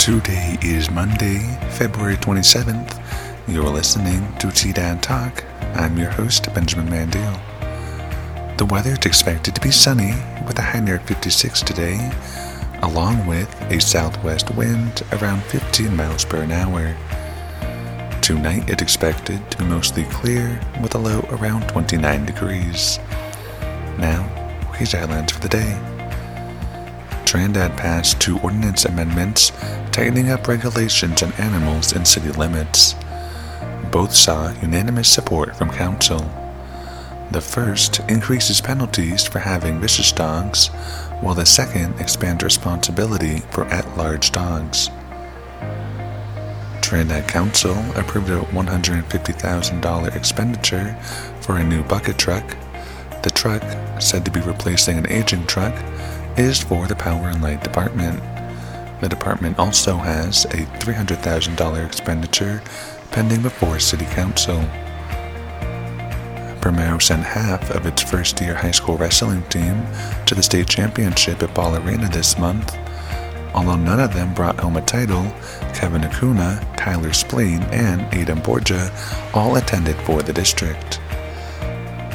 Today is Monday, February 27th. You're listening to T Dad Talk. I'm your host, Benjamin Mandel. The weather is expected to be sunny with a high near 56 today, along with a southwest wind around 15 miles per hour. Tonight it's expected to be mostly clear with a low around 29 degrees. Now, here's our headlines for the day. Trinidad passed two ordinance amendments tightening up regulations on animals in city limits. Both saw unanimous support from council. The first increases penalties for having vicious dogs, while the second expands responsibility for at large dogs. Trinidad Council approved a $150,000 expenditure for a new bucket truck. The truck, said to be replacing an aging truck, is for the Power and Light Department. The department also has a $300,000 expenditure pending before City Council. Primero sent half of its first year high school wrestling team to the state championship at Ball Arena this month. Although none of them brought home a title, Kevin Acuna, Tyler Spleen, and Adam Borgia all attended for the district.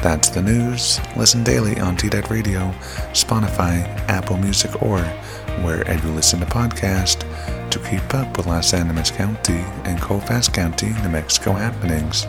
That's the news. Listen daily on TDET Radio, Spotify, Apple Music, or wherever you listen to podcasts to keep up with Las Animas County and Colfax County, New Mexico happenings.